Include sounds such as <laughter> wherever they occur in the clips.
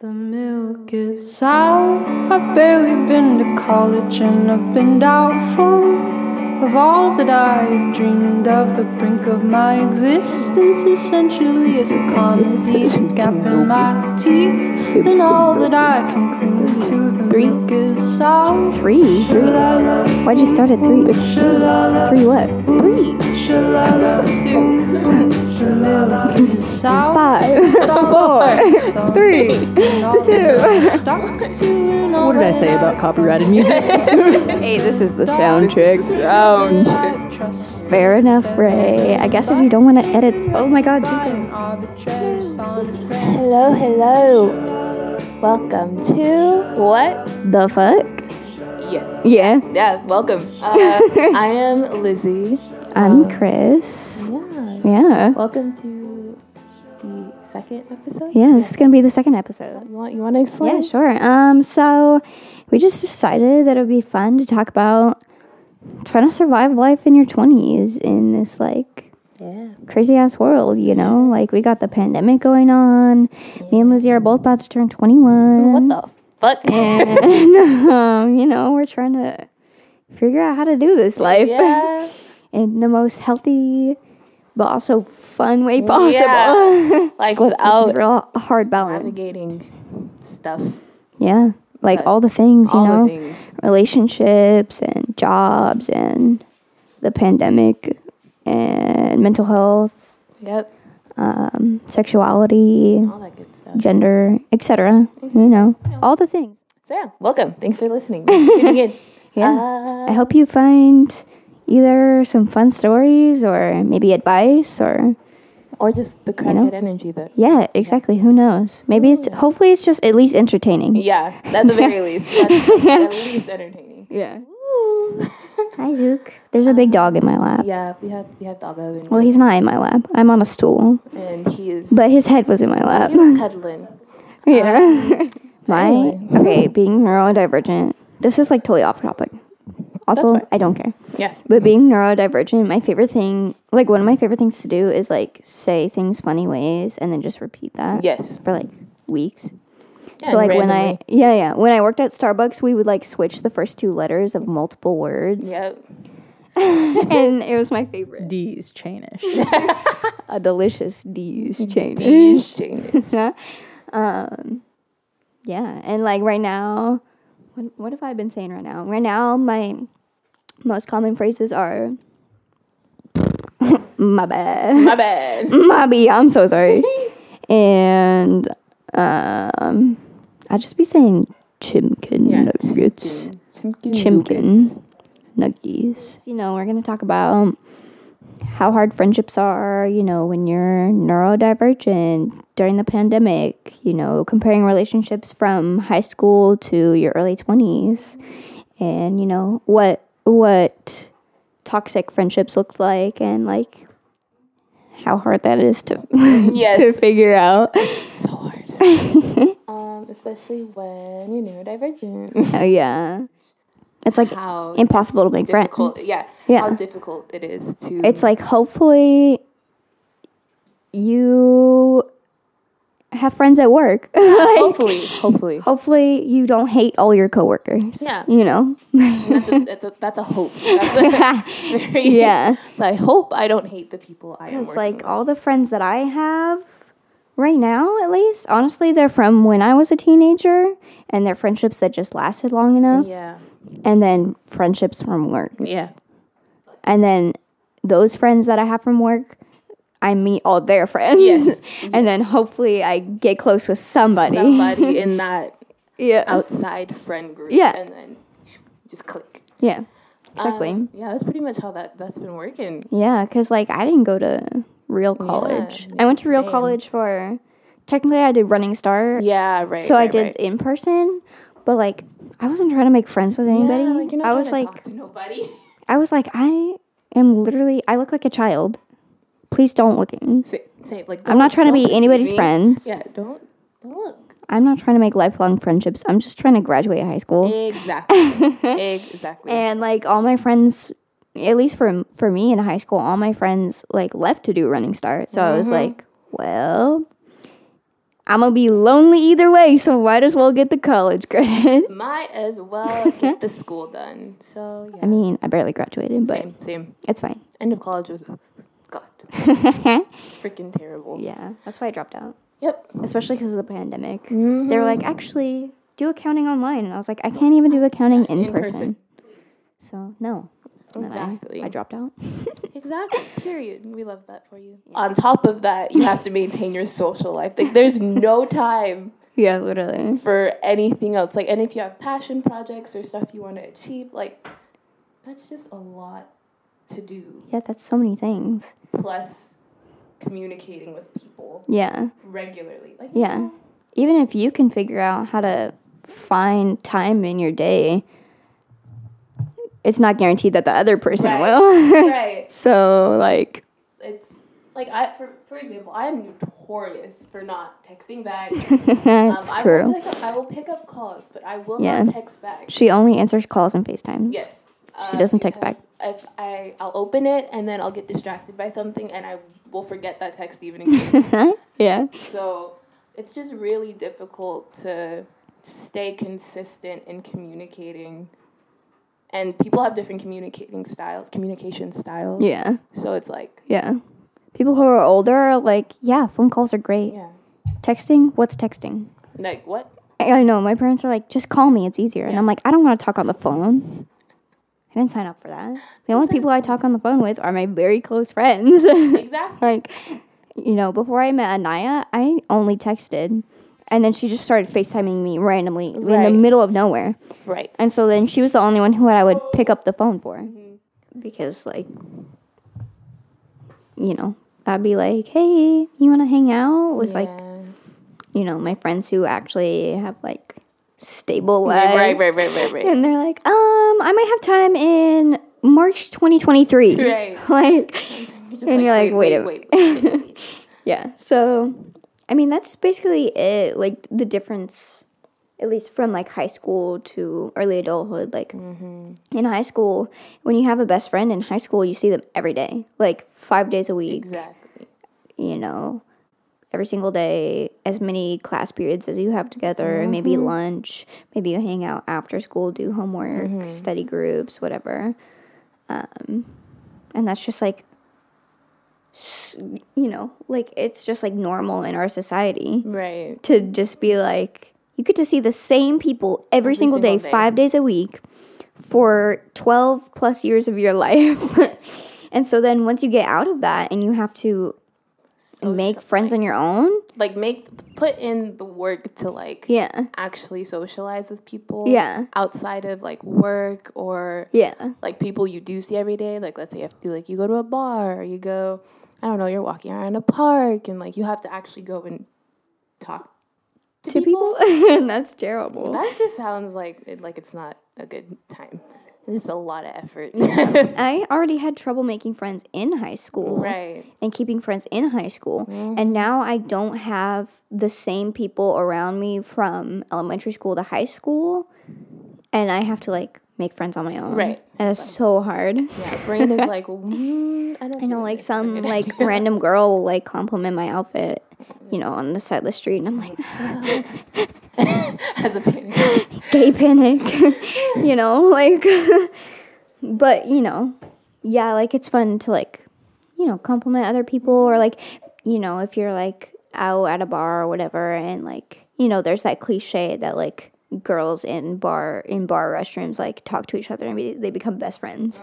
The milk is sour. I've barely been to college and I've been doubtful of all that I've dreamed of. The brink of my existence essentially is a comedy, a gap in my teeth, and all that I can cling to. The Three. milk is sour. Three? Love Why'd you start at three? Should I love Three what? Three. Should I love you? The milk is sour. Five. Two. What did I say about copyrighted music? <laughs> hey, this is the sound check. Sound Fair enough, Ray. I guess if you don't want to edit. Oh my god, Zuko. Hello, hello. Welcome to what? The fuck? Yes. Yeah. Yeah, welcome. Uh, <laughs> I am Lizzie. I'm Chris. Yeah. Yeah. Welcome to the second episode. Yeah, this is gonna be the second episode. You want you want to explain? Yeah, sure. Um, so we just decided that it would be fun to talk about trying to survive life in your twenties in this like Yeah. crazy ass world, you know? Like we got the pandemic going on. Me and Lizzie are both about to turn twenty one. What the fuck? <laughs> and um, you know, we're trying to figure out how to do this <laughs> life yeah. <laughs> in the most healthy but also fun way possible. Yeah. <laughs> Like without real hard balance. navigating stuff, Yeah. Like But all the things, you all know, the things. relationships and jobs and the pandemic and mental health, Yep. um, sexuality, All that good stuff. gender, etc. You know, all the things. So yeah, welcome. Thanks for listening. Thanks for tuning in. <laughs> Yeah. Uh, I hope you find either some fun stories or maybe advice or or just the crackhead energy that. yeah, exactly. Who knows? Maybe it's hopefully it's just at least entertaining. Yeah, at the very <laughs> least. At least entertaining. Yeah. Hi Zook. There's a big dog in my lap. Yeah, we have we have doggo Well, he's not in my lap. I'm on a stool, and he is but his head was in my lap. he was cuddling. <laughs> yeah. Um, my anyway. okay, being neurodivergent. This is like totally off topic. Also. I don't care. Yeah. But being neurodivergent, my favorite thing, like one of my favorite things to do is like say things funny ways and then just repeat that Yes. for like weeks. Yeah, so like when I yeah yeah when I worked at Starbucks, we would like switch the first two letters of multiple words, Yep. <laughs> and it was my favorite. D's chainish. <laughs> A delicious D's change. These changes. um, yeah, and like right now, what, what have I been saying right now? Right now, my most common phrases are <laughs> my bad, My bad. <laughs> my b. I'm so sorry, <laughs> and um, I just be saying chimkin Yeah, nuggets, Chimkin. chimkin nuggies. You know, we're gonna talk about how hard friendships are, you know, when you're neurodivergent during the pandemic, you know, comparing relationships from high school to your early 20s and you know what what toxic friendships looked like and like how hard that is to <laughs> Yes. to figure out. It's <laughs> so hard. <laughs> um, especially when you're neurodivergent. Oh yeah. It's like How impossible to make friends. Yeah. Yeah. How difficult it is to. it's like hopefully you have friends at work. <laughs> Like, hopefully, hopefully. hopefully you don't hate all your coworkers. Yeah. You know? That's a, that's a, that's a hope. That's a <laughs> very, <laughs> yeah. I hope I don't hate the people I Because like with. all the friends that I have right now at least, honestly, they're from when I was a teenager and they're friendships that just lasted long enough. Yeah. And then friendships from work. Yeah. And then those friends that I have from work, I meet all their friends. Yes, <laughs> and then hopefully I get close with somebody. Somebody <laughs> in that yeah. outside friend group. Yeah. And then just click. Yeah. Exactly. Um, yeah, that's pretty much how that that's been working. yeah, because like I didn't go to real college. I went to real same. college for technically I did running start. Yeah, right. so I did right. in person, but like I wasn't trying to make friends with anybody. Yeah, like I was like nobody. I was like I am literally I look like a child. Please don't look at me. Say, say, like, I'm not trying to be anybody's friends. Yeah, don't don't look. I'm not trying to make lifelong friendships. I'm just trying to graduate high school. Exactly. <laughs> exactly. And like all my friends, at least for for me in high school, all my friends like left to do running start. So I Mm-hmm. was like, well, I'm gonna be lonely either way, so might as well get the college <laughs> credits. Might as well get the <laughs> school done. So yeah. I mean, I barely graduated, but same, same. it's fine. End of college was God, <laughs> freaking terrible. Yeah, that's why I dropped out, Yep. especially because of the pandemic. Mm-hmm. They were like, actually, do accounting online, and I was like, I can't even do accounting in, In person. person. So no. And then I- Exactly. I, dropped out. <laughs> Exactly. Period. We love that for you. On top of that, you have to maintain your social life. Like there's no time Yeah, literally. for anything else. Like and if you have passion projects or stuff you want to achieve, like that's just a lot to do. Yeah, that's so many things. Plus communicating with people Yeah. regularly. Like Yeah. Even if you can figure out how to find time in your day, it's not guaranteed that the other person Right. will. <laughs> right. so, like, It's like I for for example, I am notorious for not texting back. <laughs> that's Um, I true. Will pick up, I will pick up calls, but I will Yeah. not text back. She only answers calls and FaceTime. Yes. She uh, doesn't text back. If I I'll open it and then I'll get distracted by something and I will forget that text even in case. <laughs> yeah. so it's just really difficult to stay consistent in communicating. And people have different communicating styles, communication styles. Yeah. So it's like, Yeah. People who are older are like, yeah, phone calls are great. yeah. Texting? What's texting? Like what? I I know. My parents are like, just call me. It's easier. And I'm like, I don't want to talk on the phone. I didn't sign up for that. The only people I talk on the phone with are my very close friends. Exactly. <laughs> like, you know, before I met Anaya, I only texted. And then she just started FaceTiming me randomly in the middle of nowhere. Right. And so then she was the only one who I would pick up the phone for. Mm-hmm. Because, like, you know, I'd be like, hey, you want to hang out with, like, you know, my friends who actually have, like, stable lives. right, right, right, right, right. And they're like, um, I might have time in March 2023. Right. <laughs> like, <laughs> Just and you're like, wait, wait, wait, wait. <laughs> yeah. So, I mean, that's basically it. Like, the difference, at least from like high school to early adulthood. Like, in high school, when you have a best friend in high school, you see them every day, like five days a week, Exactly. you know, every single day, as many class periods as you have together, maybe lunch, maybe you hang out after school, do homework, study groups, whatever. Um, and that's just like, you know, like it's just like normal in our society Right. to just be like, you get to see the same people every, single, day, single day. five days a week for 12 plus years of your <laughs> life. and so then once you get out of that and you have to make friends on your own, Like make put in the work to like yeah. actually socialize with people. Yeah. Outside of like work or Yeah. like people you do see every day. Like let's say if you like you go to a bar or you go I don't know, you're walking around a park and like you have to actually go and talk to, To people. people? and <laughs> that's terrible. That just sounds like it, like it's not a good time. It's just a lot of effort. <laughs> I <laughs> already had trouble making friends in high school. right. and keeping friends in high school. And now I don't have the same people around me from elementary school to high school. And I have to like make friends on my own. Right. And it's so hard. Yeah, brain is <laughs> like, mm, I don't I know like some like random girl will like compliment my outfit, you know, on the side of the street and I'm like <laughs> as a panic. gay panic. <laughs> you know, like <laughs> but you know, yeah, like it's fun to like, you know, compliment other people or like, you know, if you're like out at a bar or whatever and like, you know, there's that cliche that like girls in bar in bar restrooms like talk to each other and be, they become best friends.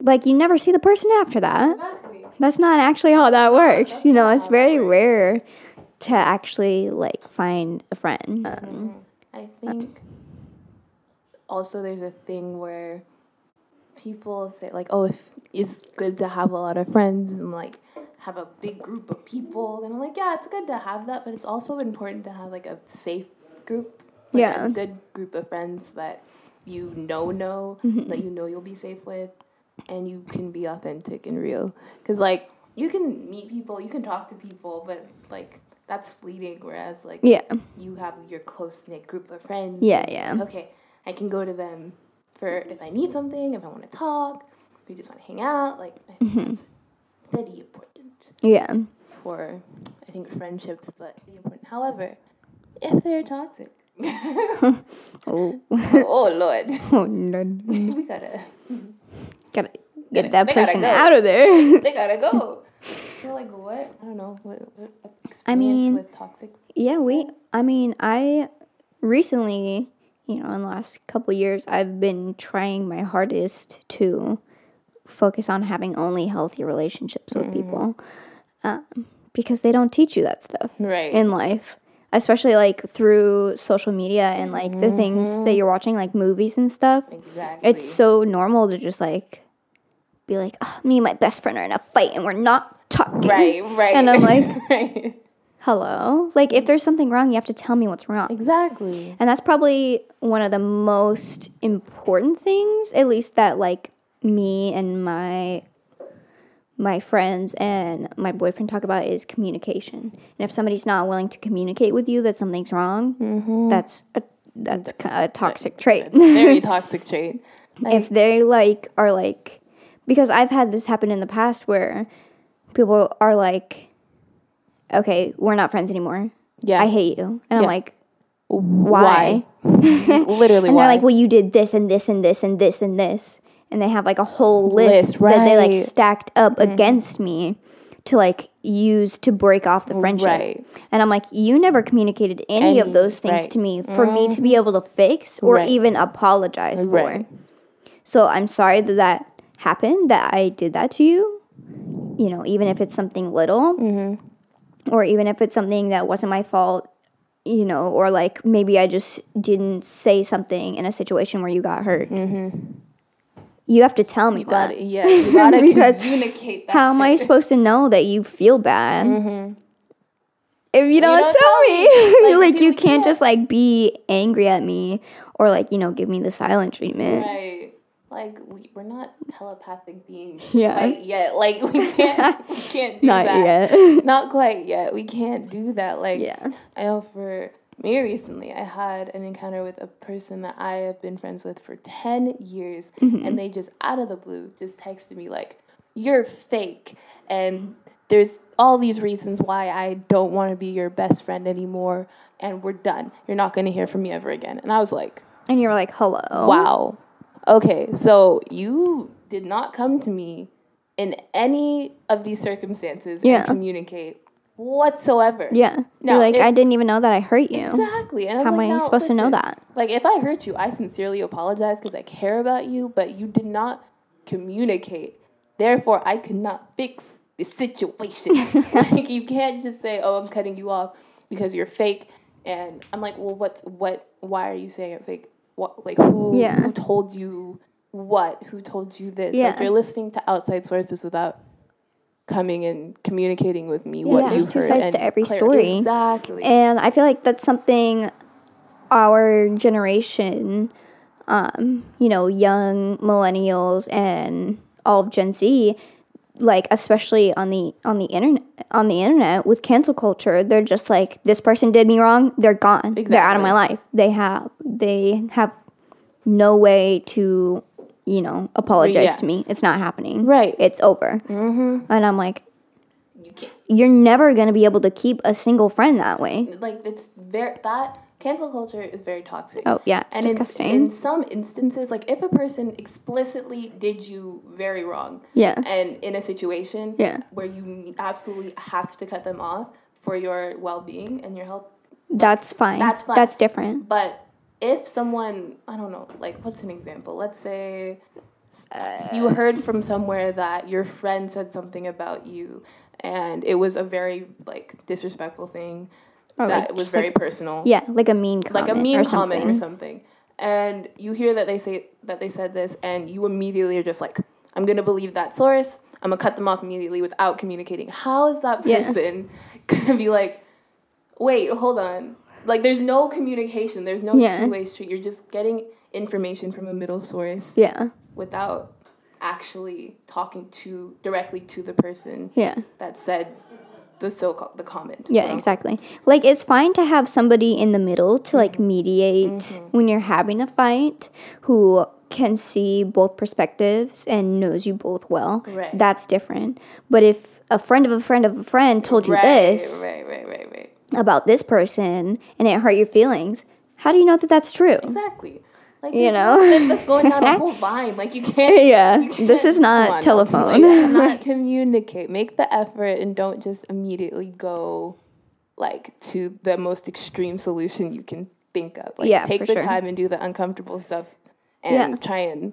Like you never see the person after that. Exactly. That's not actually how that works. You know, it's very rare to actually like find a friend. Um, I think also there's a thing where people say like, oh, if it's good to have a lot of friends and like have a big group of people, and I'm like, yeah, it's good to have that, but it's also important to have like a safe group, like Yeah. a good group of friends that you know know Mm-hmm. that you know you'll be safe with, and you can be authentic and real. Because like you can meet people, you can talk to people, but like that's fleeting. Whereas like yeah. you have your close knit group of friends. Yeah, yeah. okay, I can go to them for if I need something, if I want to talk, if we just want to hang out. Like I think Mm-hmm. that's very important Yeah. for I think friendships, but important. However, if they're toxic, <laughs> Oh, <laughs> oh lord, <laughs> oh no. we gotta, Gotta Gotta- get that person go. out of there. they gotta go. You're like what? I don't know. What, what experience I mean- with toxic? Yeah, we. I mean, I recently, you know, in the last couple years, I've been trying my hardest to focus on having only healthy relationships with mm-hmm. people, um, because they don't teach you that stuff Right. in life, especially like through social media and like the things mm-hmm. that you're watching, like movies and stuff. exactly. It's so normal to just like be like, oh, me and my best friend are in a fight and we're not talking. right. Right. And I'm <laughs> like, right. hello. Like, if there's something wrong, you have to tell me what's wrong. Exactly. And that's probably one of the most important things, at least that like me and my my friends and my boyfriend talk about is communication. And if somebody's not willing to communicate with you that something's wrong, mm-hmm. that's a that's ki- a toxic trait. Very <laughs> toxic trait. if they like are like because I've had this happen in the past where people are like okay, we're not friends anymore. Yeah. I hate you. And I'm like why? <laughs> Literally And why? they're like, well, you did this and this and this and this and this. And they have like a whole list, List, that they like right. Mm-hmm. stacked up against me to like use to break off the friendship. Right. And I'm like, you never communicated any, of those things right. Mm-hmm. to me for me to be able to fix or Right. even apologize Right. for. So I'm sorry that that happened, that I did that to you. You know, even if it's something little, Mm-hmm. or even if it's something that wasn't my fault, you know, or like maybe I just didn't say something in a situation where you got hurt. You have to tell me Mm-hmm. you that. gotta, yeah, you gotta <laughs> Because communicate that. How am I supposed to know that you feel bad? If you don't, don't tell tell me, me. <laughs> like, Like, you you can't can't- just like be angry at me or like you know give me the silent treatment. Right. Like we, we're not telepathic beings Yeah. quite yet. Like we can't we <laughs> can't do Not that. yet. <laughs> Not quite yet. We can't do that. Like Yeah. I know for me recently I had an encounter with a person that I have been friends with for ten years Mm-hmm. and they just out of the blue just texted me like, You're fake and there's all these reasons why I don't want to be your best friend anymore and we're done. You're not gonna hear from me ever again. And I was like, and you're like, hello. Wow. Okay, so you did not come to me in any of these circumstances Yeah. and communicate whatsoever. Yeah. You're like, if- I didn't even know that I hurt you. Exactly. And I'm How like, am I now, supposed to know that? Like, if I hurt you, I sincerely apologize because I care about you, but you did not communicate. Therefore, I could not fix the situation. <laughs> like, you can't just say, oh, I'm cutting you off because you're fake. And I'm like, well, what's, what, why are you saying it fake? What, like, who, Yeah. who told you what? Who told you this? Yeah. Like, you're listening to outside sources without coming and communicating with me what Yeah, there's two heard. sides to every clar- story. Exactly. And I feel like that's something our generation, um, you know, young millennials and all of Gen Z, like especially on the on the internet on the internet with cancel culture, they're just like this person did me wrong, they're gone. They're out of my life. They have they have no way to, you know, apologize Yeah. to me. It's not happening. Right. It's over. Mm-hmm. And I'm like, you can't you're never gonna be able to keep a single friend that way. like it's very that cancel culture is very toxic. Oh yeah, it's and in- disgusting. In, some instances, like if a person explicitly did you very wrong, Yeah. and in a situation, Yeah. where you absolutely have to cut them off for your well being and your health. that's fine. that's fine. That's different. But if someone, I don't know, like what's an example? Let's say you uh. heard from somewhere that your friend said something about you, and it was a very like disrespectful thing. Or, that like, was very like- personal Yeah, like a mean comment. like a mean or comment something. or something and you hear that they say that they said this and you immediately are just like i'm gonna believe that source i'm gonna cut them off immediately without communicating how is that Yeah. person <laughs> gonna be like wait hold on like there's no communication there's no Yeah. two-way street you're just getting information from a middle source Yeah, without actually talking to directly to the person yeah, that said the so-called the comment yeah, quote-unquote. exactly. Like it's fine to have somebody in the middle to like Mm-hmm. mediate when you're having a fight, who can see both perspectives and knows you both well. Right. That's different. But if a friend of a friend of a friend told you right, this Right, right, right, right. about this person and it hurt your feelings, how do you know that that's true? Exactly. Like You know? that's going down a <laughs> whole line. Like you can't. Yeah, you can't- this is not on, telephone. Like, not <laughs> communicate. Make the effort and don't just immediately go like to the most extreme solution you can think of. Like Yeah, take the sure. time and do the uncomfortable stuff and Yeah. try and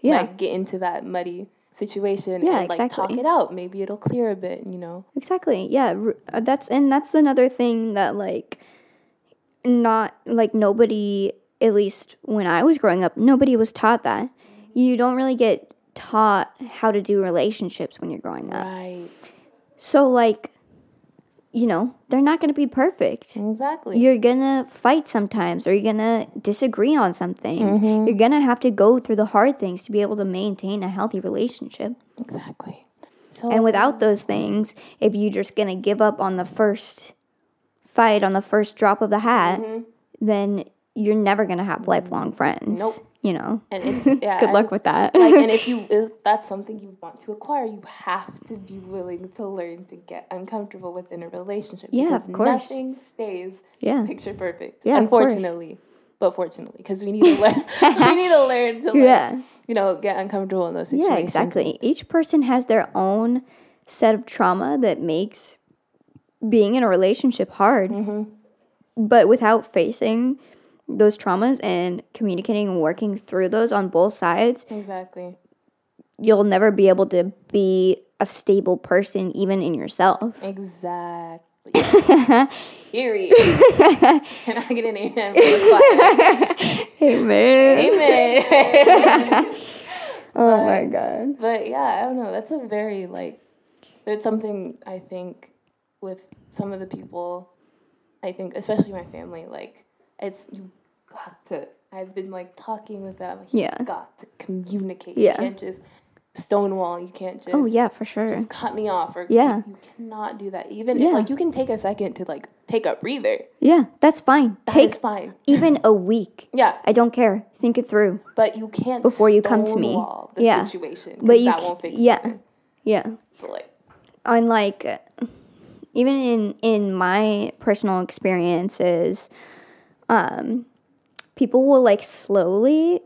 Yeah. like get into that muddy situation Yeah, and like talk it out. Maybe it'll clear a bit, you know. Exactly. Yeah, uh, that's and that's another thing that like not like nobody at least when I was growing up, nobody was taught that. Mm-hmm. You don't really get taught how to do relationships when you're growing up. Right. So like you know, they're not going to be perfect. Exactly. You're going to fight sometimes or you're going to disagree on some things. Mm-hmm. You're going to have to go through the hard things to be able to maintain a healthy relationship. exactly. So And without those things, if you're just gonna give up on the first fight, on the first drop of the hat, mm-hmm. then you're never gonna have lifelong friends. Nope. You know. and it's <laughs> yeah, Good luck with that. like and if <laughs> you if that's something you want to acquire you have to be willing to learn to get uncomfortable within a relationship Yeah, because of course. nothing stays yeah. picture perfect Yeah, unfortunately but fortunately because we need to learn <laughs> we need to learn to like, Yeah. you know get uncomfortable in those situations Yeah, exactly. Each person has their own set of trauma that makes being in a relationship hard. Mm-hmm. But without facing those traumas and communicating and working through those on both sides, exactly you'll never be able to be a stable person even in yourself. exactly <laughs> period <laughs> can i get an amen for the choir? Amen. amen <laughs> Oh my god. But yeah, I don't know. That's a very like there's something I think with some of the people I think especially my family like it's you got to I've been like talking with them like, Yeah. got to communicate. Yeah. You can't just stonewall. You can't just Oh yeah, for sure. just cut me off or Yeah. you, you cannot do that. Even Yeah. if, like you can take a second to like take a breather. Yeah, that's fine. That Take fine. even a week. Yeah, I don't care. Think it through. but you can't Before you come to me. The Yeah. situation, But you that won't fix yeah. Yeah. So like, Unlike uh, even in in my personal experiences, um, people will like slowly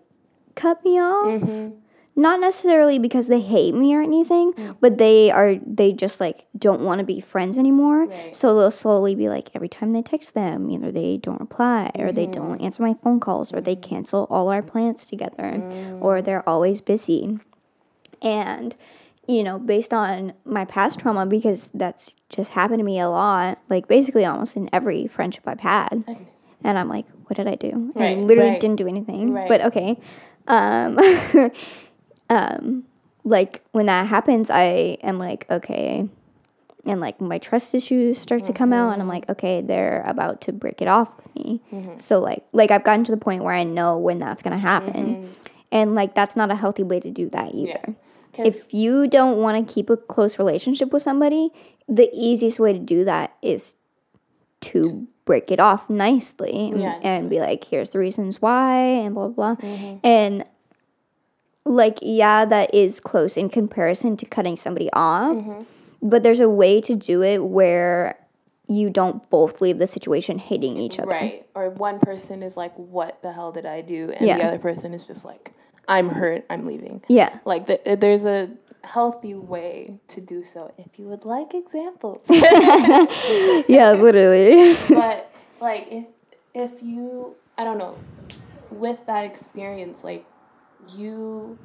cut me off. Mm-hmm. Not necessarily because they hate me or anything, Mm. but they are they just like don't want to be friends anymore. Right. So they'll slowly be like every time they text them, either they don't reply or they Mm-hmm. don't answer my phone calls or they cancel all our plans together Mm. or they're always busy. And you know, based on my past trauma because that's just happened to me a lot, like basically almost in every friendship I've had. And I'm like, what did I do? Right, I literally right, didn't do anything. right. But okay. Um <laughs> um like when that happens I am like, okay. And like my trust issues start to come out and I'm Mm-hmm. like, okay, they're about to break it off with me. So like like I've gotten to the point where I know when that's gonna happen. And like that's not a healthy way to do that either. Mm-hmm. yeah. If you don't want to keep a close relationship with somebody, the easiest way to do that is to break it off nicely and, Yeah, and be like, here's the reasons why, and blah, blah, blah. Mm-hmm. And like, yeah, that is close in comparison to cutting somebody off, Mm-hmm. but there's a way to do it where you don't both leave the situation hating each other. Right. Or one person is like, what the hell did I do? And Yeah. the other person is just like, I'm hurt, I'm leaving. Yeah. Like, the, there's a healthy way to do so. If you would like examples. <laughs> yeah, literally. <laughs> but, like, if, if you, I don't know, with that experience, like, you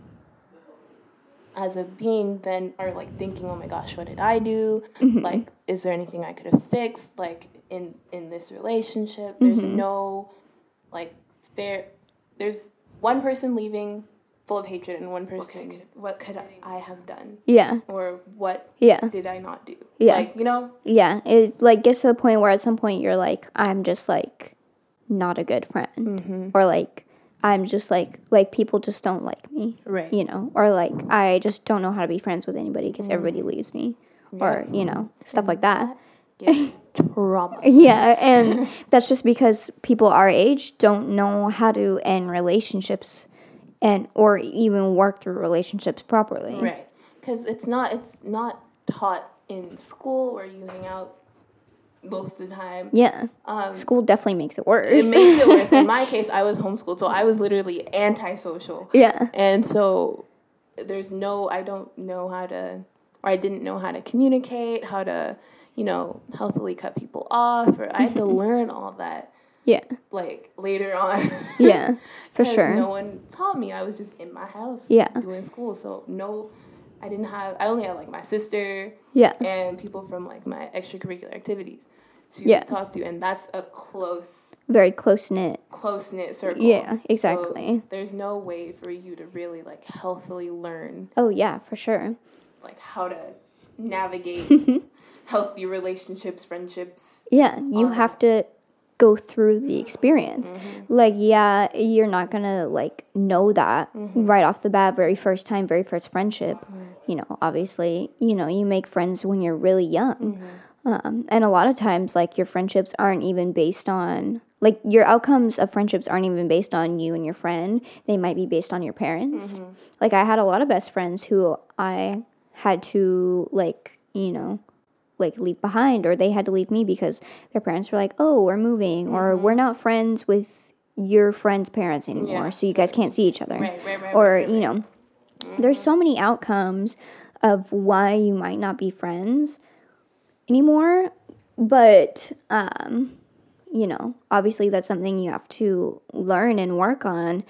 as a being then are like thinking oh my gosh what did i do mm-hmm. like is there anything i could have fixed like in in this relationship there's mm-hmm. no like fair there's one person leaving full of hatred and one person what could i have done yeah. or what Yeah. did i not do Yeah. like you know yeah, it like gets to the point where at some point you're like, I'm just like not a good friend, Mm-hmm. or like I'm just like like people just don't like me, Right. You know, or like I just don't know how to be friends with anybody because everybody Mm. leaves me, or you know stuff like that. gives <laughs> trauma Yeah, and that's just because people our age don't know how to end relationships, and or even work through relationships properly. right because it's not it's not taught in school where you hang out most of the time. Yeah. Um, School definitely makes it worse. it makes it worse. In <laughs> my case, I was homeschooled, so I was literally antisocial. yeah. And so there's no, I don't know how to, or I didn't know how to communicate, how to, you know, healthily cut people off, or I had to <laughs> learn all that Yeah. like later on. <laughs> Yeah. for sure. No one taught me. I was just in my house Yeah. doing school. So no, I didn't have, I only had like my sister Yeah. and people from like my extracurricular activities to Yeah. talk to. And that's a close, Very close knit. close knit circle. Yeah, So exactly. there's no way for you to really like healthily learn Oh yeah, for sure. like how to navigate <laughs> healthy relationships, friendships. Yeah, you have to go through the experience. Mm-hmm. Like, yeah, you're not gonna like know that mm-hmm. right off the bat, very first time, very first friendship. Mm-hmm. You know, obviously, you know, you make friends when you're really young. Um, and a lot of times, like, your friendships aren't even based on, like, your outcomes of friendships aren't even based on you and your friend. They might be based on your parents. Like, I had a lot of best friends who I had to, like, you know, like leave behind or they had to leave me because their parents were like, "Oh, we're moving," or "We're not friends with your friend's parents anymore, Yeah, so you guys can't see each other." Right, right, right. or you know, there's so many outcomes of why you might not be friends anymore, but um, you know, obviously that's something you have to learn and work on.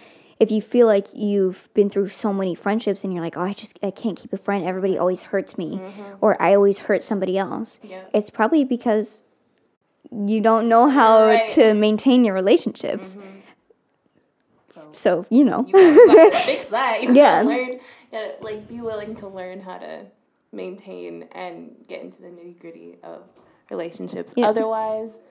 If you feel like you've been through so many friendships and you're like, oh, I just I can't keep a friend. Everybody always hurts me, mm-hmm. or I always hurt somebody else. Yeah. It's probably because you don't know how Right. to maintain your relationships. Mm-hmm. So So you know, you gotta fix that. <laughs> You gotta Yeah. learn, you gotta like be willing to learn how to maintain and get into the nitty gritty of relationships. Yeah. Otherwise,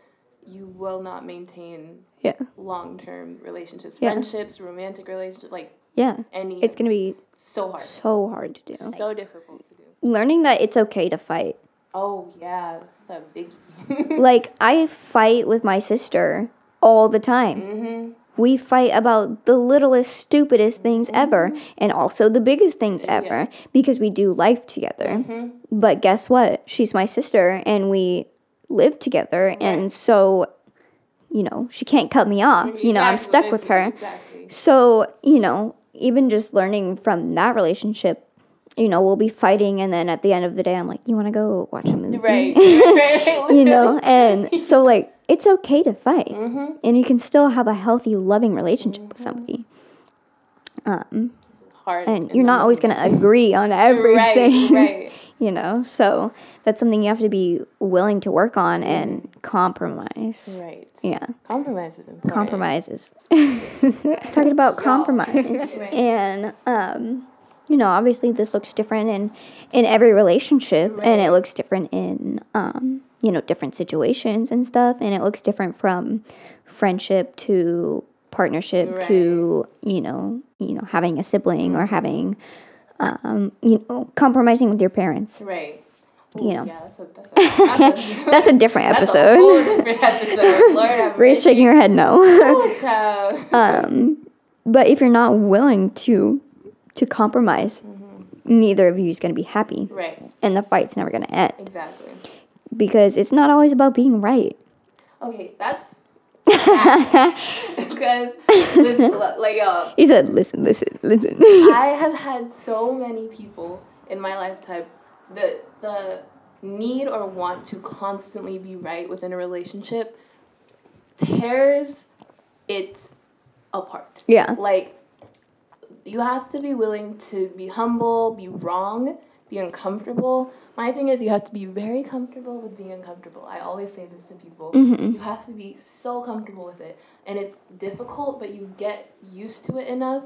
you will not maintain yeah, long term relationships, Yeah. friendships, romantic relationships, like yeah. any. It's gonna be so hard, so hard to do. so difficult to do. Learning that it's okay to fight. Oh yeah, the biggie. <laughs> like I fight with my sister all the time. Mm-hmm. We fight about the littlest, stupidest things ever, and also the biggest things ever, because we do life together. Mm-hmm. But guess what? She's my sister, and we live together, and so, you know, she can't cut me off. You know, I'm stuck with her. Exactly. So, you know, even just learning from that relationship, you know, we'll be fighting, and then at the end of the day, I'm like, you want to go watch a movie? Right. right, <laughs> right, you know and so like it's okay to fight Mm-hmm. and you can still have a healthy loving relationship with somebody Hard. and you're not always going to agree on Right. everything Right. <laughs> you know? So that's something you have to be willing to work on and compromise. Right. yeah. Compromise is important. compromises <laughs> it's talking about <laughs> compromise. <laughs> Right. and um you know obviously this looks different in in every relationship and it looks different in um you know different situations and stuff. And it looks different from friendship to partnership to you know you know having a sibling Mm-hmm. or having um you know compromising with your parents Right. You know. Yeah, that's a that's a that's a, <laughs> <laughs> that's a different that's a episode whole different episode. <laughs> Lord Ray's shaking her head no Oh, um, but if you're not willing to to compromise, neither of you is going to be happy, right. and the fight's never going to end Exactly. because it's not always about being right. Okay, that's <laughs> because listen, <laughs> like y'all, He um, said, "Listen, listen, listen." <laughs> I have had so many people in my lifetime the the need or want to constantly be right within a relationship tears it apart. yeah, Like you have to be willing to be humble, be wrong, be uncomfortable. My thing is you have to be very comfortable with being uncomfortable. I always say this to people. Mm-hmm. You have to be so comfortable with it. And it's difficult, but you get used to it enough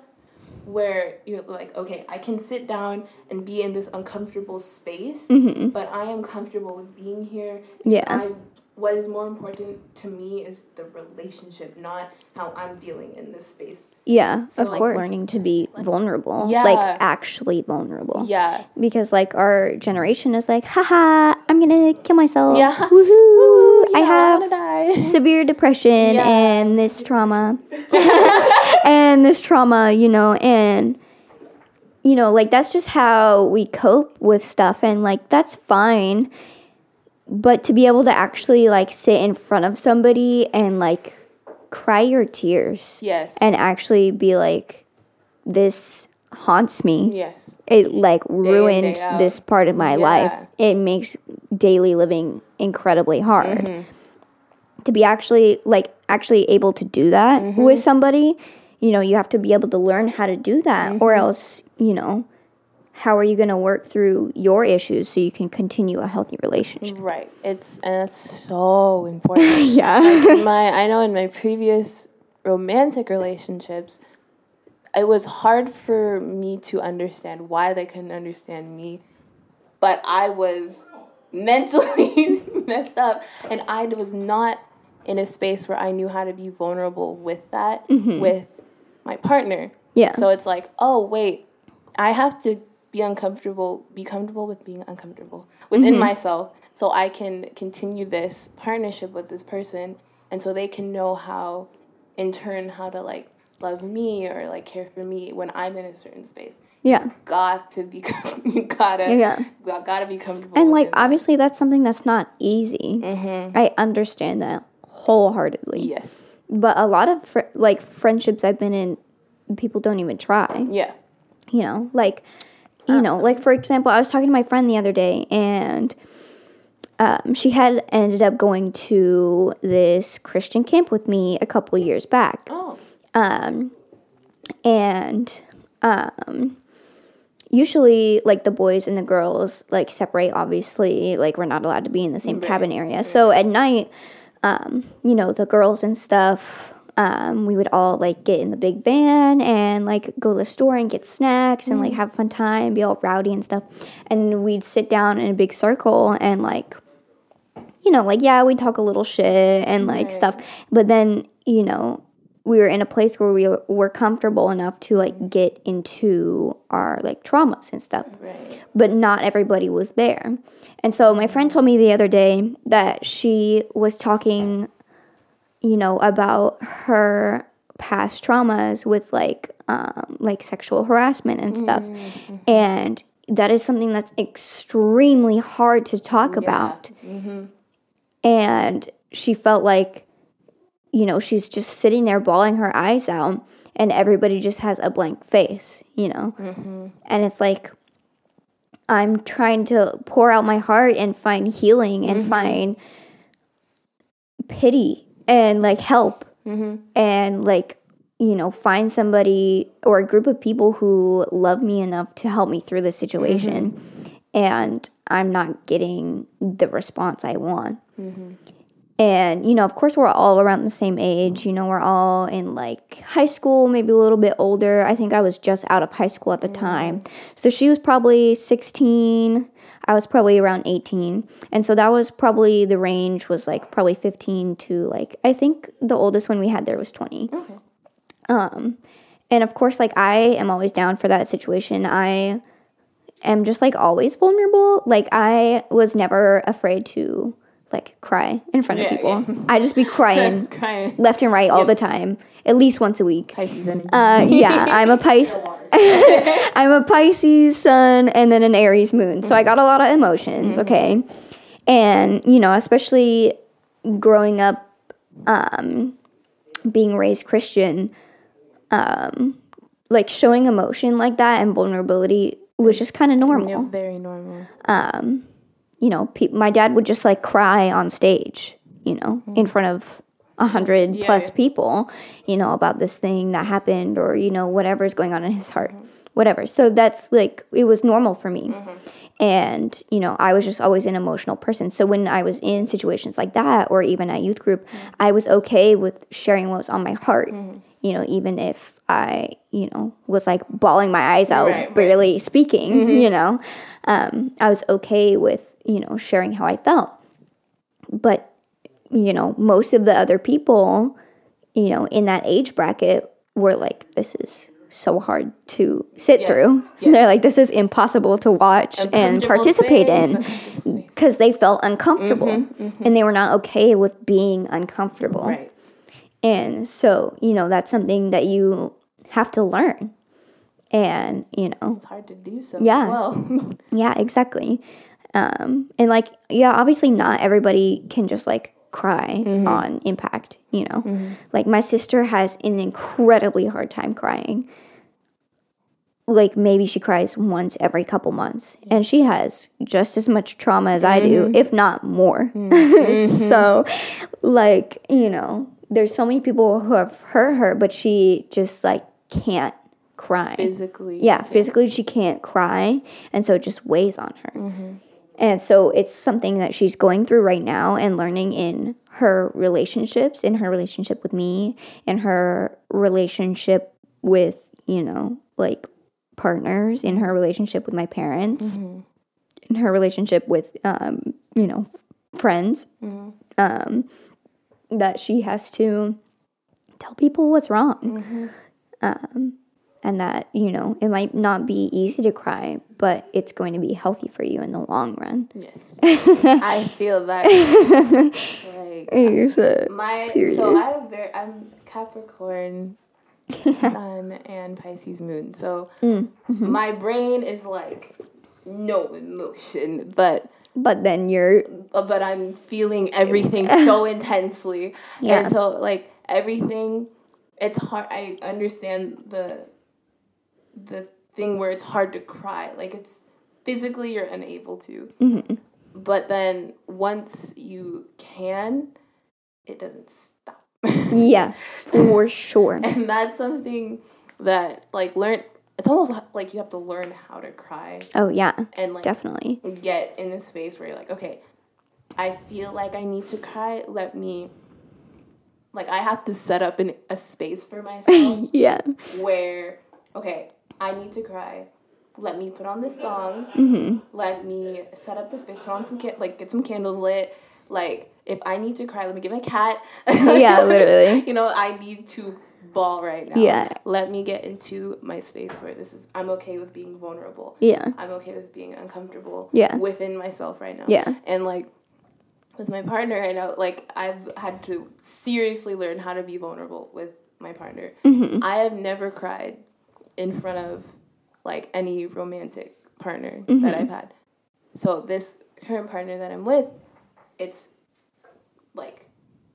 where you're like, okay, I can sit down and be in this uncomfortable space, mm-hmm. but I am comfortable with being here. Yeah. I, what is more important to me is the relationship, not how I'm feeling in this space. Yeah, So, of like, course. Learning to be vulnerable, Yeah. like actually vulnerable. Yeah. Because like our generation is like, haha, I'm gonna kill myself. Yeah. Woohoo! <laughs> I Yeah, have wanna die. <laughs> severe depression Yeah. and this trauma <laughs> and this trauma you know and you know, like that's just how we cope with stuff and like that's fine. But to be able to actually like sit in front of somebody and like cry your tears Yes. and actually be like this haunts me. yes. It like ruined day out. this part of my Yeah. life. It makes daily living incredibly hard. Mm-hmm. To be actually like actually able to do that Mm-hmm. with somebody, you know, you have to be able to learn how to do that or Mm-hmm. else, you know, how are you going to work through your issues so you can continue a healthy relationship? Right. It's and it's so important. <laughs> Yeah. in my I know in my previous romantic relationships, it was hard for me to understand why they couldn't understand me, but I was mentally <laughs> messed up and I was not in a space where I knew how to be vulnerable with that mm-hmm. with my partner. Yeah. So it's like, oh wait, I have to be uncomfortable, be comfortable with being uncomfortable within mm-hmm. myself so I can continue this partnership with this person and so they can know how in turn how to like love me or like care for me when I'm in a certain space. yeah. Got to be <laughs> you gotta Yeah. got- gotta be comfortable And like that. obviously that's something that's not easy. Mm-hmm. I understand that wholeheartedly. yes. But a lot of fr- like friendships I've been in, people don't even try. Yeah. You know, like you know, like for example, I was talking to my friend the other day, and um, she had ended up going to this Christian camp with me a couple years back, Oh. Um, and um, usually like the boys and the girls like separate. Obviously, like we're not allowed to be in the same cabin area. So at night, um, you know, the girls and stuff. Um, we would all like get in the big van and like go to the store and get snacks and like mm. have a fun time, be all rowdy and stuff. And we'd sit down in a big circle and like you know, like yeah, we talk a little shit and like stuff, but then you know, we were in a place where we were comfortable enough to like mm. get into our like traumas and stuff, Right. but not everybody was there. And so my friend mm. told me the other day that she was talking, you know, about her past traumas with like um, like sexual harassment and stuff, mm-hmm. and that is something that's extremely hard to talk about. Mm-hmm. And she felt like you know she's just sitting there bawling her eyes out and everybody just has a blank face you know? Mm-hmm. And it's like i'm trying to pour out my heart and find healing and find pity and like help mm-hmm. and like you know find somebody or a group of people who love me enough to help me through this situation. Mm-hmm. And i'm not getting the response i want. Mm-hmm. And you know of course we're all around the same age. You know we're all in like high school maybe a little bit older. I think i was just out of high school at the time. So she was probably 16 i was probably around 18 and so that was probably the range was like probably 15 to like i think the oldest one we had there was 20 Okay. um and of course like i am always down for that situation. I am just like always vulnerable. Like i was never afraid to like cry in front of Yeah, people i just be <laughs> crying Crying. left and right all the time at least once a week Pisces energy. uh, yeah, I'm a <laughs> Pisces. <laughs> I'm a Pisces sun and then an Aries moon. So I got a lot of emotions, okay? And, you know, especially growing up, um, being raised Christian, um, like showing emotion like that and vulnerability was just kind of normal Yeah, very normal. You know, pe- my dad would just like cry on stage, you know, mm-hmm. in front of a hundred Yeah, plus yeah. people, you know, about this thing that happened or, you know, whatever's going on in his heart, mm-hmm. whatever. So that's like, it was normal for me. Mm-hmm. And, you know, I was just always an emotional person. So when I was in situations like that or even at youth group, I was okay with sharing what was on my heart, you know, even if I, you know, was like bawling my eyes out, Right, right. barely speaking, you know, um, I was okay with, you know, sharing how I felt. But, you know, most of the other people, you know, in that age bracket were like, this is so hard to sit Yes, through. yes. <laughs> They're like, this is impossible to watch and participate space, in because they felt uncomfortable mm-hmm, mm-hmm. and they were not okay with being uncomfortable. Right. And so, you know, that's something that you have to learn. and you know It's hard to do so Yeah. as well. <laughs> Yeah, exactly. Um, and like, yeah, obviously not everybody can just like cry mm-hmm. on impact, you know. Mm-hmm. Like my sister has an incredibly hard time crying. Like maybe she cries once every couple months, and she has just as much trauma as I do, mm-hmm. if not more. <laughs> so, like, you know, there's so many people who have hurt her, but she just like can't cry Physically. yeah, physically she can't cry, and so it just weighs on her. And so it's something that she's going through right now and learning in her relationships, in her relationship with me, in her relationship with, you know, like partners, in her relationship with my parents, in her relationship with, um, you know, f- friends. Um, that she has to tell people what's wrong and that you know it might not be easy to cry but it's going to be healthy for you in the long run Yes. I feel that. <laughs> like my so I have very I'm Capricorn <laughs> Sun and Pisces Moon. So mm, mm-hmm. my brain is like no emotion, but but then you're uh, but I'm feeling <laughs> everything so intensely. Yeah. And so like everything it's hard I understand the the thing where it's hard to cry. Like it's physically you're unable to. Mm-hmm. But then once you can, it doesn't stop. <laughs> yeah for sure <laughs> and that's something that like learn it's almost like you have to learn how to cry oh yeah and like definitely get in a space where you're like, okay, I feel like I need to cry. Let me, like, I have to set up in a space for myself <laughs> yeah where, okay, I need to cry. Let me put on this song. Mm-hmm. Let me set up the space. Put on some ca- like get some candles lit. Like if I need to cry, let me get my cat. Yeah, <laughs> literally. you know, I need to ball right now. Yeah. Let me get into my space where this is. I'm okay with being vulnerable. yeah I'm okay with being uncomfortable Yeah. within myself right now. Yeah. And like with my partner right now, like I've had to seriously learn how to be vulnerable with my partner. Mm-hmm. I have never cried in front of like any romantic partner Mm-hmm. that I've had. So this current partner that I'm with, it's like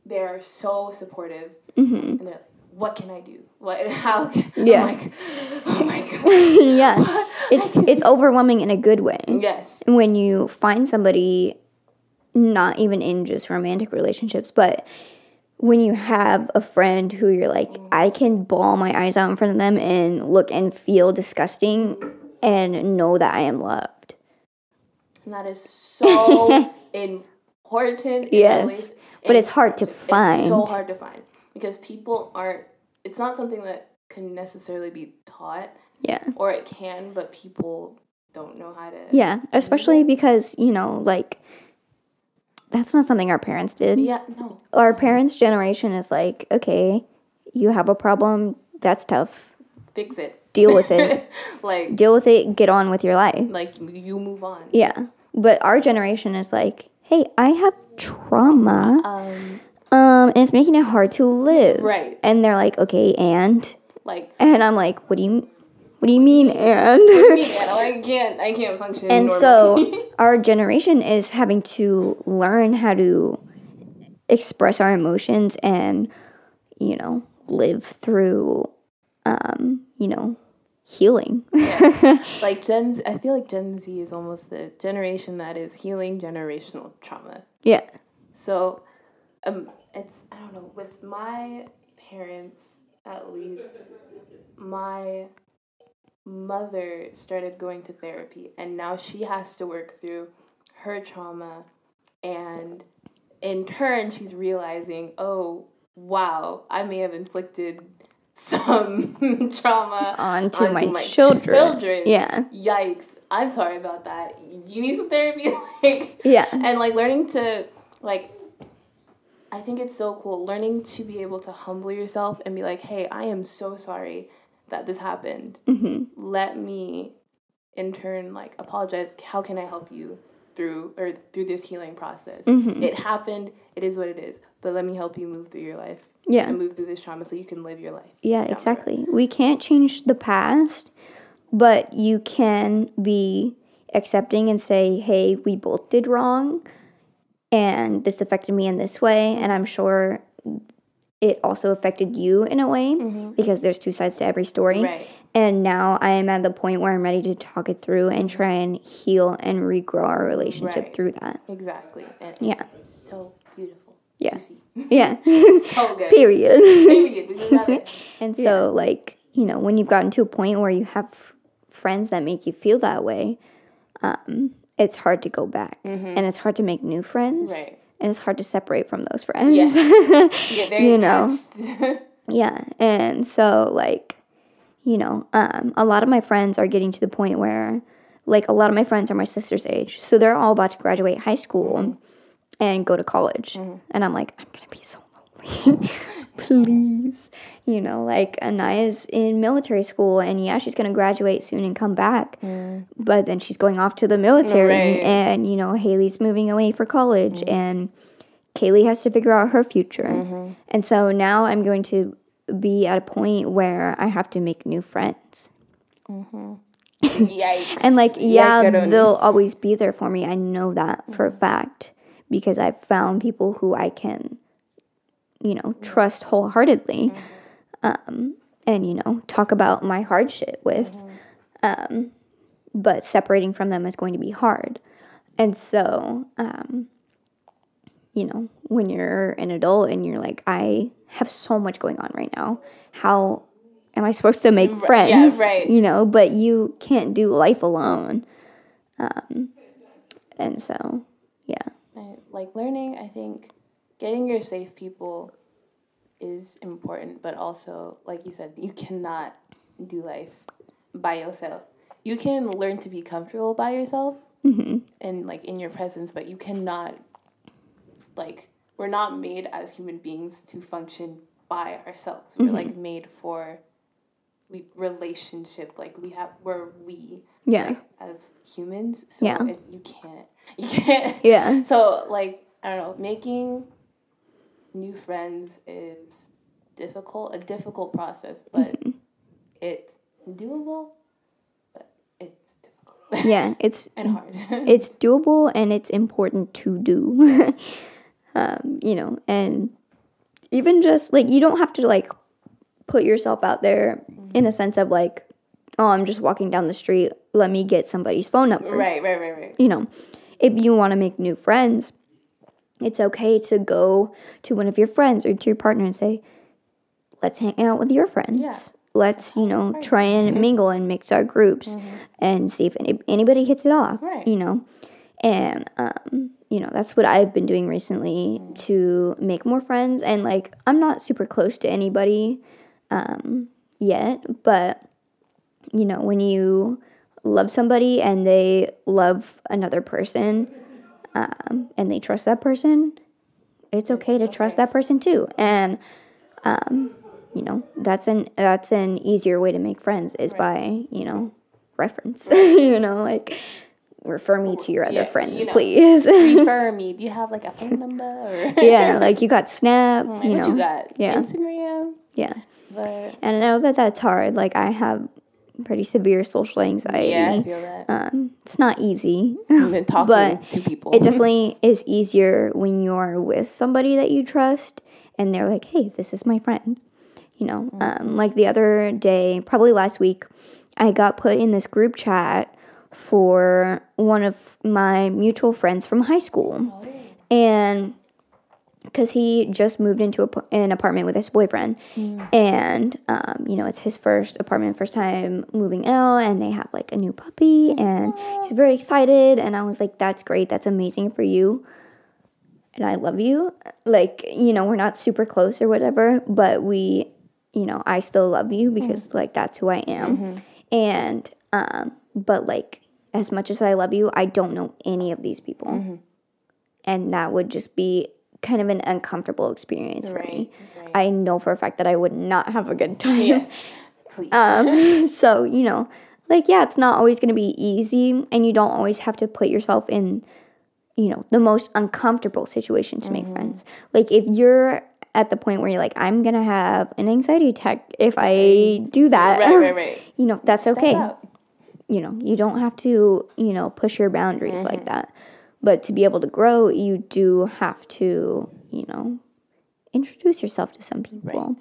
they're so supportive and they're like, what can I do? What <laughs> how can Mm-hmm. Yeah. I'm like, <laughs> oh my god. <laughs> yeah it's it's overwhelming in a good way Yes. when you find somebody not even in just romantic relationships but when you have a friend who you're like i can bawl my eyes out in front of them and look and feel disgusting and know that i am loved And that is so <laughs> important. in Yes, but it's hard to find. It's so hard to find because people aren't. It's not something that can necessarily be taught, yeah or it can, but people don't know how to. yeah especially because you know like that's not something our parents did Yeah. No. our parents generation is like okay you have a problem that's tough Fix it. deal with it <laughs> like, deal with it get on with your life like you move on. Yeah. But our generation is like, hey, I have trauma. Um. Um, and it's making it hard to live. Right. And they're like, okay, and Like. and I'm like, what do you what do you mean and? Yeah, <laughs> I can't. I can't function. and normally. so <laughs> our generation is having to learn how to express our emotions and, you know, live through um, you know, healing. <laughs> like Gen, Z, I feel like Gen Z is almost the generation that is healing generational trauma. yeah. So, um, it's I don't know. With my parents, at least, my mother started going to therapy, and now she has to work through her trauma, and in turn, she's realizing, oh wow, I may have inflicted <laughs> some trauma Onto my children. Yeah. Yikes! I'm sorry about that. You need some therapy, <laughs> like Yeah. and like learning to like i think it's so cool learning to be able to humble yourself and be like hey i am so sorry that this happened Mm-hmm. let me in turn like apologize how can i help you through or through this healing process Mm-hmm. it happened it is what it is but let me help you move through your life Yeah. and move through this trauma so you can live your life Yeah, road. exactly. We can't change the past, but you can be accepting and say, hey, we both did wrong and this affected me in this way. And I'm sure it also affected you in a way because there's two sides to every story. Mm-hmm. Right. And now I am at the point where I'm ready to talk it through and try and heal and regrow our relationship Right. through that. Exactly. And Yeah. so beautiful Yeah. <laughs> Yeah. <laughs> so good. Period. Period. We love it. <laughs> And so, like, you know, when you've gotten to a point where you have friends that make you feel that way, um, it's hard to go back. And it's hard to make new friends. Mm-hmm. Right. And it's hard to separate from those friends. Yes. <laughs> You get very You know. <laughs> yeah. And so, like, you know, um, a lot of my friends are getting to the point where, like, a lot of my friends are my sister's age. So they're all about to graduate high school Mm-hmm. and go to college. And I'm like, I'm going to be so <laughs> Please. You know, like, Anaya's in military school, and yeah, she's going to graduate soon and come back. Mm. But then she's going off to the military. Right. And, you know, Haley's moving away for college. Mm. And Kaylee has to figure out her future. Mm-hmm. And so now I'm going to be at a point where I have to make new friends. Mm-hmm. <laughs> Yikes. And like, yeah, Yikeronis. they'll always be there for me. I know that for a fact because I've found people who I can, you know, trust wholeheartedly. Um, and, you know, talk about my hardship with. Um, but separating from them is going to be hard. And so, um, you know, when you're an adult and you're like, I have so much going on right now. How am I supposed to make yeah, friends? right. You know, but you can't do life alone. Um, and so, yeah. Right. Like learning, I think getting your safe people is important, but also, like you said, you cannot do life by yourself. You can learn to be comfortable by yourself mm-hmm. and like in your presence, but you cannot, like, we're not made as human beings to function by ourselves. We're mm-hmm. like made for we relationship. Like we have, we're we Yeah. like, as humans. So Yeah. it, you can't, <laughs> you can't. Yeah. So like I don't know, making new friends is difficult, a difficult process, but Mm-hmm. it's doable, but it's difficult <laughs> Yeah. It's <laughs> and hard. <laughs> it's doable and it's important to do. um, you know, and even just like you don't have to like put yourself out there in a sense of like, oh, I'm just walking down the street. Let me get somebody's phone number. right, right, right, right. You know, if you want to make new friends, it's okay to go to one of your friends or to your partner and say, let's hang out with your friends. Yeah. Let's, you know, try and mingle and mix our groups and see if any, anybody hits it off. Right. You know, and, um, you know, that's what I've been doing recently to make more friends. And, like, I'm not super close to anybody um, yet, but, you know, when you love somebody and they love another person um, and they trust that person, it's okay to trust that person too. And um, you know, that's an that's an easier way to make friends is by, you know, reference. <laughs> you know, like refer me to your other Yeah, friends, you know. please. <laughs> Refer me. Do you have like a phone number or <laughs> yeah, like you got Snap, Like, you what know. you got? Yeah. Instagram. Yeah. But And I know that that's hard. Like I have pretty severe social anxiety. yeah, I feel that. Um, it's not easy. <laughs> I've talking but to people. it definitely is easier when you're with somebody that you trust and they're like, hey, this is my friend. You know, um, like the other day, probably last week, I got put in this group chat for one of my mutual friends from high school. And because he just moved into a, an apartment with his boyfriend, and um, you know it's his first apartment, first time moving out, and they have like a new puppy, and he's very excited. And I was like, "That's great, that's amazing for you." And I love you. Like, you know, we're not super close or whatever, but we, you know, I still love you because, like, that's who I am. And, um, but like, as much as I love you, I don't know any of these people and that would just be kind of an uncomfortable experience for me. Right, right. I know for a fact that I would not have a good time. yes. <laughs> Please. Um, <laughs> so, you know, like, yeah, it's not always going to be easy, and you don't always have to put yourself in, you know, the most uncomfortable situation to make friends. Like, if you're at the point where you're like, I'm going to have an anxiety attack if I do that, right, right, right. <laughs> you know, that's Step okay. up. you know, you don't have to, you know, push your boundaries Mm-hmm. like that. But to be able to grow, you do have to, you know, introduce yourself to some people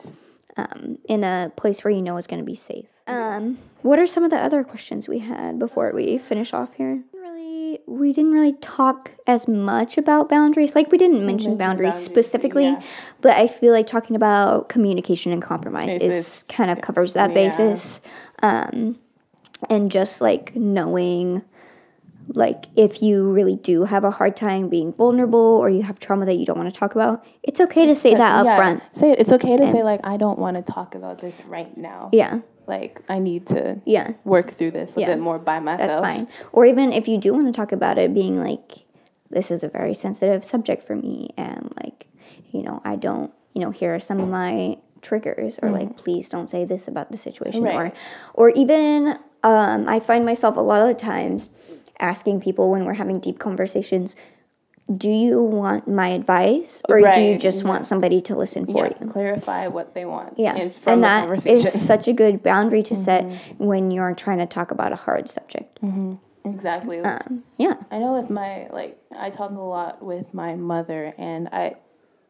Right. um, in a place where you know is going to be safe. Um, what are some of the other questions we had before we finish off here? Really, we didn't really talk as much about boundaries. Like we didn't mention boundaries, boundaries, specifically, yeah. but I feel like talking about communication and compromise is kind of covers that yeah. basis. Um, and just like knowing like if you really do have a hard time being vulnerable or you have trauma that you don't want to talk about it's okay to say that up yeah, front Say it's okay to say like I don't want to talk about this right now. yeah Like I need to yeah work through this a Yeah. bit more by myself. that's fine or even if you do want to talk about it being like this is a very sensitive subject for me and like you know i don't you know here are some of my triggers or like please don't say this about the situation Mm-hmm. Right. or or even um, i find myself a lot of the times asking people when we're having deep conversations do you want my advice or do you just want somebody to listen for Yeah, you clarify what they want. yeah, and from and the that conversation. Mm-hmm. is <laughs> such a good boundary to set when you're trying to talk about a hard subject. exactly. Um, yeah, I know with my like I talk a lot with my mother and I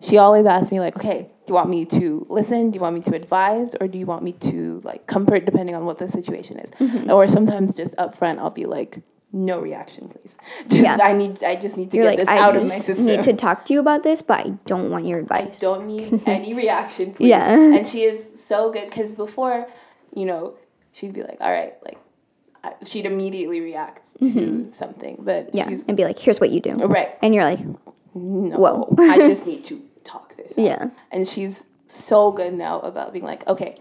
she always asks me like, okay, do you want me to listen? Do you want me to advise or do you want me to like comfort depending on what the situation is? Mm-hmm. Or sometimes just upfront I'll be like, no reaction, please. <laughs> Just Yeah. I need I just need to you're get like this I out of my just system. need to talk to you about this, but I don't want your I advice. don't need <laughs> any reaction, please. Yeah. And she is so good because before, you know, she'd be like, all right, like, I, she'd immediately react to something, but Mm-hmm. yeah, she's and be like, "Here's what you do," right. and you're like, No, Whoa. I just need to <laughs> talk this. Out. Yeah. And she's so good now about being like, okay,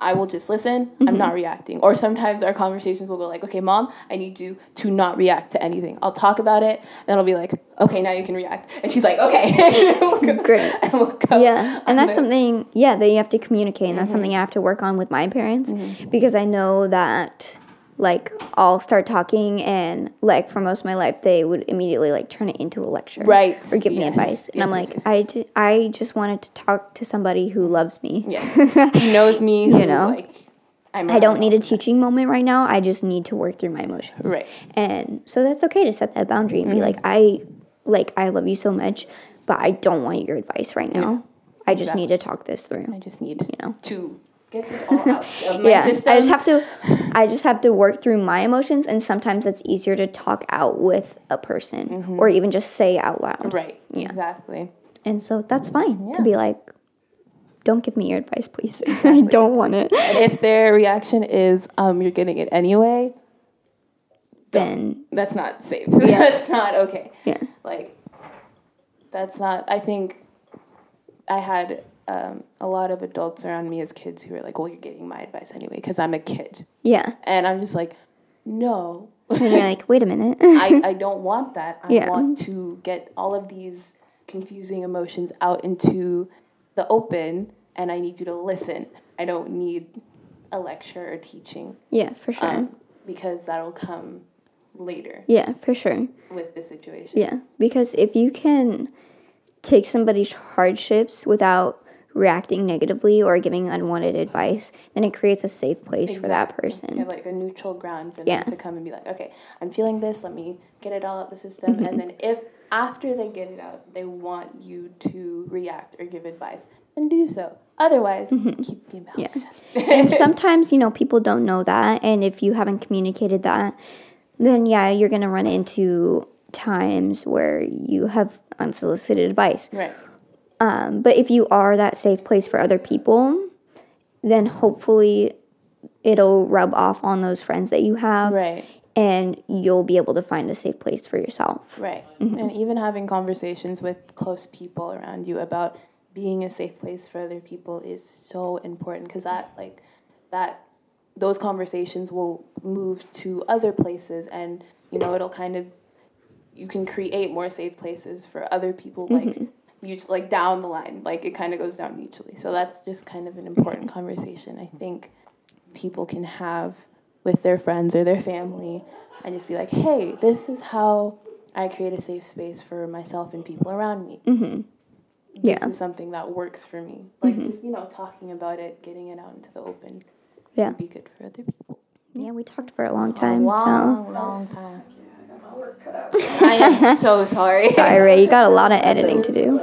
I will just listen. Mm-hmm. I'm not reacting. Or sometimes our conversations will go like, okay, mom, I need you to not react to anything. I'll talk about it, And I'll be like, okay, now you can react. And she's like, okay. <laughs> We'll go- Great. and <laughs> we'll yeah, and that's there. something, yeah, that you have to communicate, and that's Mm-hmm. something I have to work on with my parents because I know that. Like I'll start talking, and like for most of my life, they would immediately like turn it into a lecture, Right. or give me advice, and I'm Yes, like, yes, yes, I, yes. ju- I just wanted to talk to somebody who loves me. Yes. <laughs> He knows me. You who, know? Like, I'm I don't need a teaching moment right now. I just need to work through my emotions. Right. And so that's okay to set that boundary and be Mm-hmm. like, I like I love you so much, but I don't want your advice right now. I just Exactly. need to talk this through. I just need You know. to get it all out of my Yeah. system. I just have to I just have to work through my emotions and sometimes it's easier to talk out with a person or even just say out loud. Mm-hmm. Right. Yeah. Exactly. And so that's fine to be like, don't give me your advice, please. <laughs> I don't want it. And if their reaction is, um, you're getting it anyway, Then that's not safe. <laughs> that's not okay. yeah. Like, that's not, I think I had um, a lot of adults around me as kids who are like, well, you're getting my advice anyway because I'm a kid. Yeah. And I'm just like, no, <laughs> And you're like, wait a minute. <laughs> I, <laughs> I don't want that. I Yeah. want to get all of these confusing emotions out into the open and I need you to listen. I don't need a lecture or teaching yeah, for sure. um, because that'll come later yeah, for sure. with the situation. Yeah, because if you can take somebody's hardships without reacting negatively or giving unwanted advice, then it creates a safe place for that person. Yeah, like a neutral ground for Yeah. them to come and be like, okay, I'm feeling this. Let me get it all out the system. Mm-hmm. And then if after they get it out, they want you to react or give advice, then do so. Otherwise, keep your mouth Mm-hmm. Yeah. shut. and <laughs> sometimes, you know, people don't know that. And if you haven't communicated that, then yeah, you're going to run into times where you have unsolicited advice. right. Um, but if you are that safe place for other people, then hopefully it'll rub off on those friends that you have. Right. And you'll be able to find a safe place for yourself. Right. Mm-hmm. And even having conversations with close people around you about being a safe place for other people is so important because that like that those conversations will move to other places and you know it'll kind of you can create more safe places for other people like you like down the line like it kind of goes down mutually so that's just kind of an important conversation i think people can have with their friends or their family and just be like hey this is how i create a safe space for myself and people around me Mm-hmm. this Yeah. is something that works for me like just you know talking about it getting it out into the open Yeah. would be good for other people Yeah, we talked for a long time. long, long time. I am so sorry. so <laughs> sorry, you got a lot of editing to do.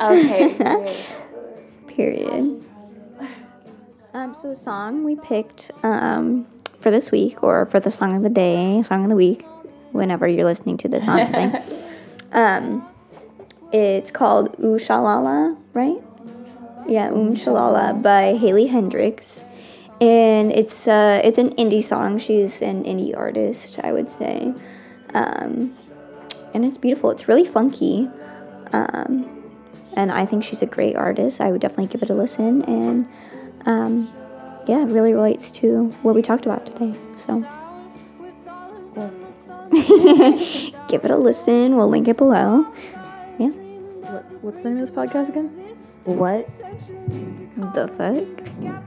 Okay. <laughs> great. Period. Um, so the song we picked um, for this week, or for the song of the day, song of the week, whenever you're listening to this, honestly, <laughs> um, it's called Ooh Shalala, right? Yeah, Um Shalala by Haley Heynderickx, and it's uh, it's an indie song. She's an indie artist, I would say, um, and it's beautiful. It's really funky. Um, and I think she's a great artist. I would definitely give it a listen, and um, yeah, it really relates to what we talked about today. So <laughs> give it a listen. We'll link it below. Yeah, What, what's the name of this podcast again? What? the fuck.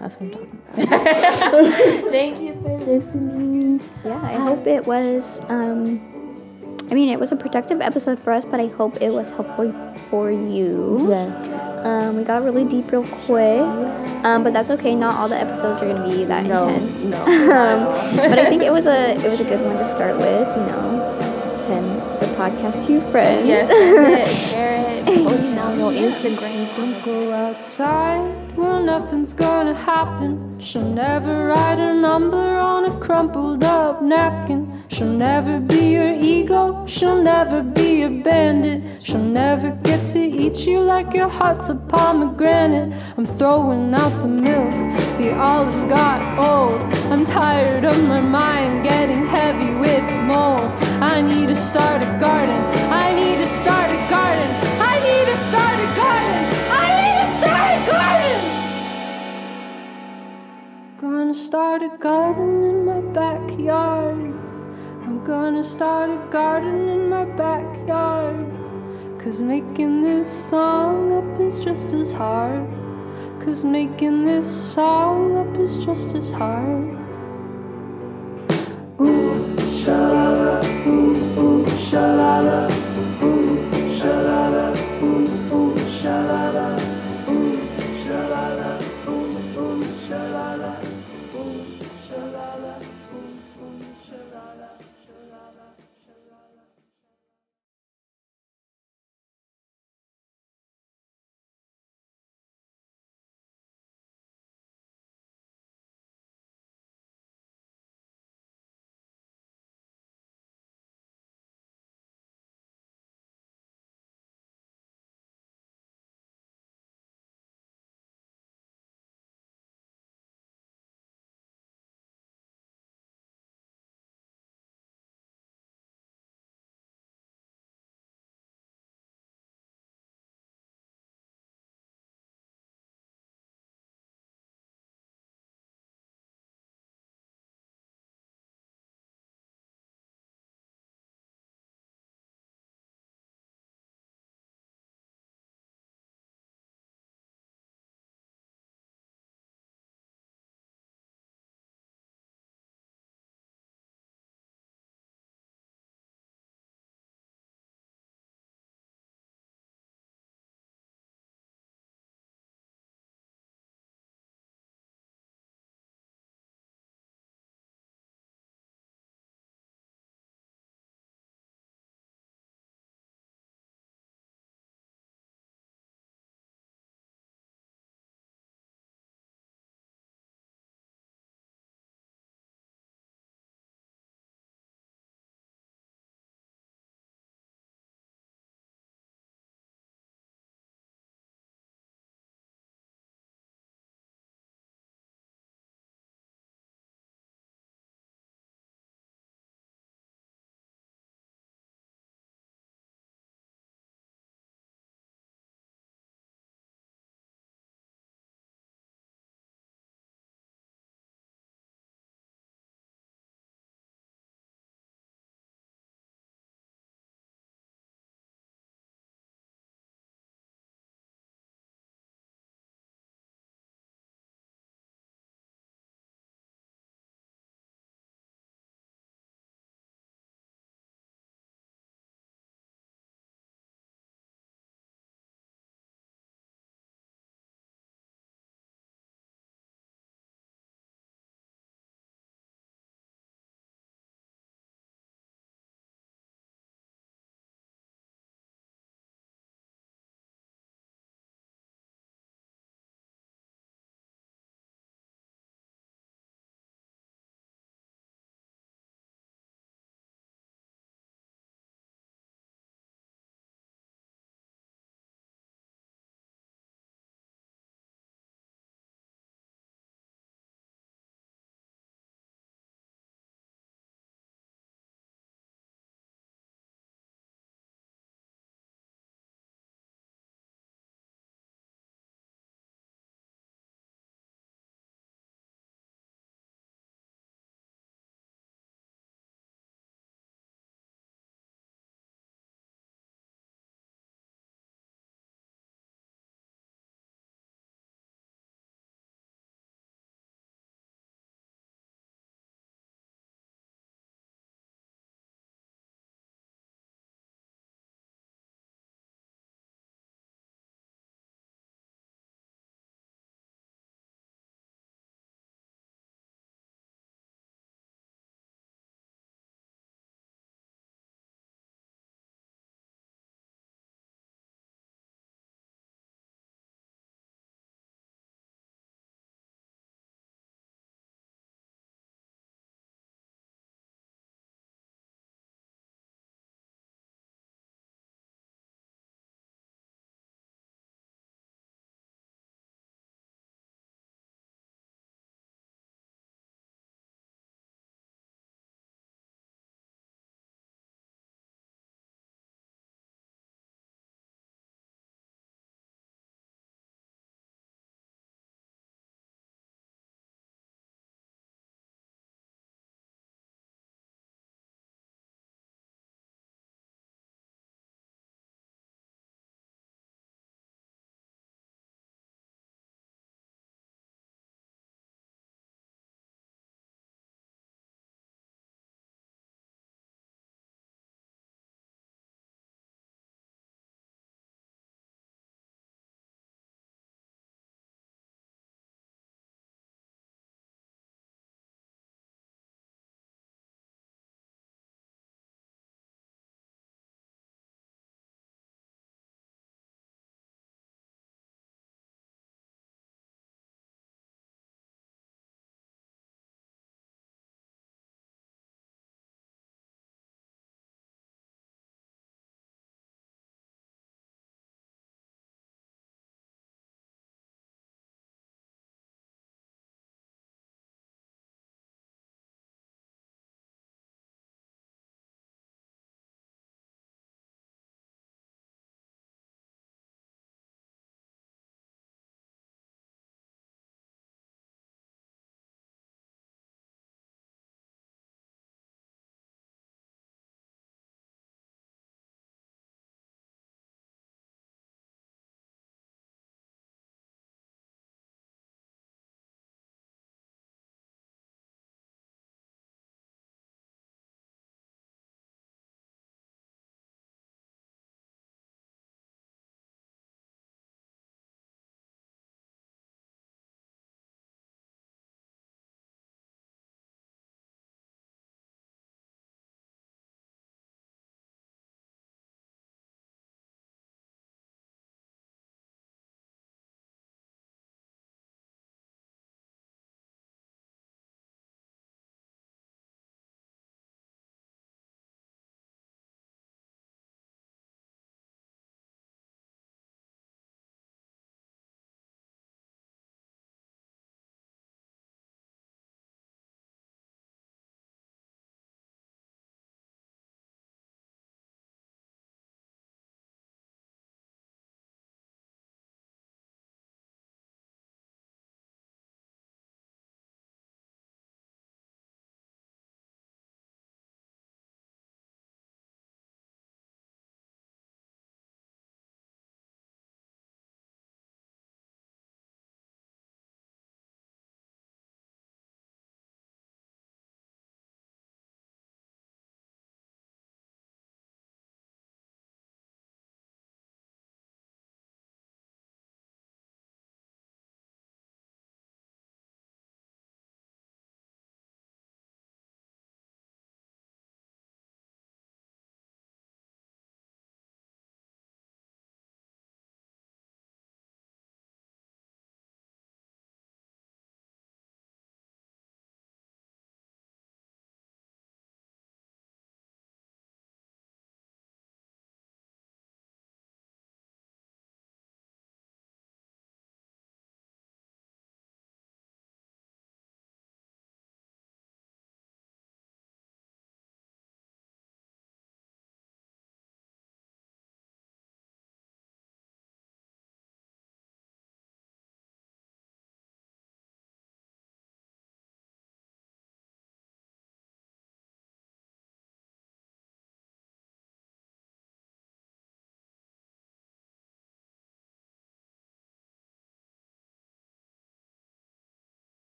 That's what I'm talking about. <laughs> Thank you for listening. Yeah, I hope it was. Um, I mean, it was a productive episode for us, but I hope it was helpful for you. Yes. Um, we got really deep real quick, um, but that's okay. Not all the episodes are gonna be that No. intense. No. <laughs> um, but I think it was a it was a good one to start with. You know, send the podcast to your friends. Yes. send it, <laughs> Share it. Post on your Instagram. Don't go outside, well, nothing's gonna happen. She'll never write a number on a crumpled up napkin. She'll never be your ego, she'll never be your bandit. She'll never get to eat you like your heart's a pomegranate. I'm throwing out the milk, the olives got old. I'm tired of my mind getting heavy with mold. I need to start a garden, I need to start a garden, gonna start a garden in my backyard. I'm gonna start a garden in my backyard. Cause making this song up is just as hard. Cause making this song up is just as hard. Ooh, shalala, ooh, ooh, shalala.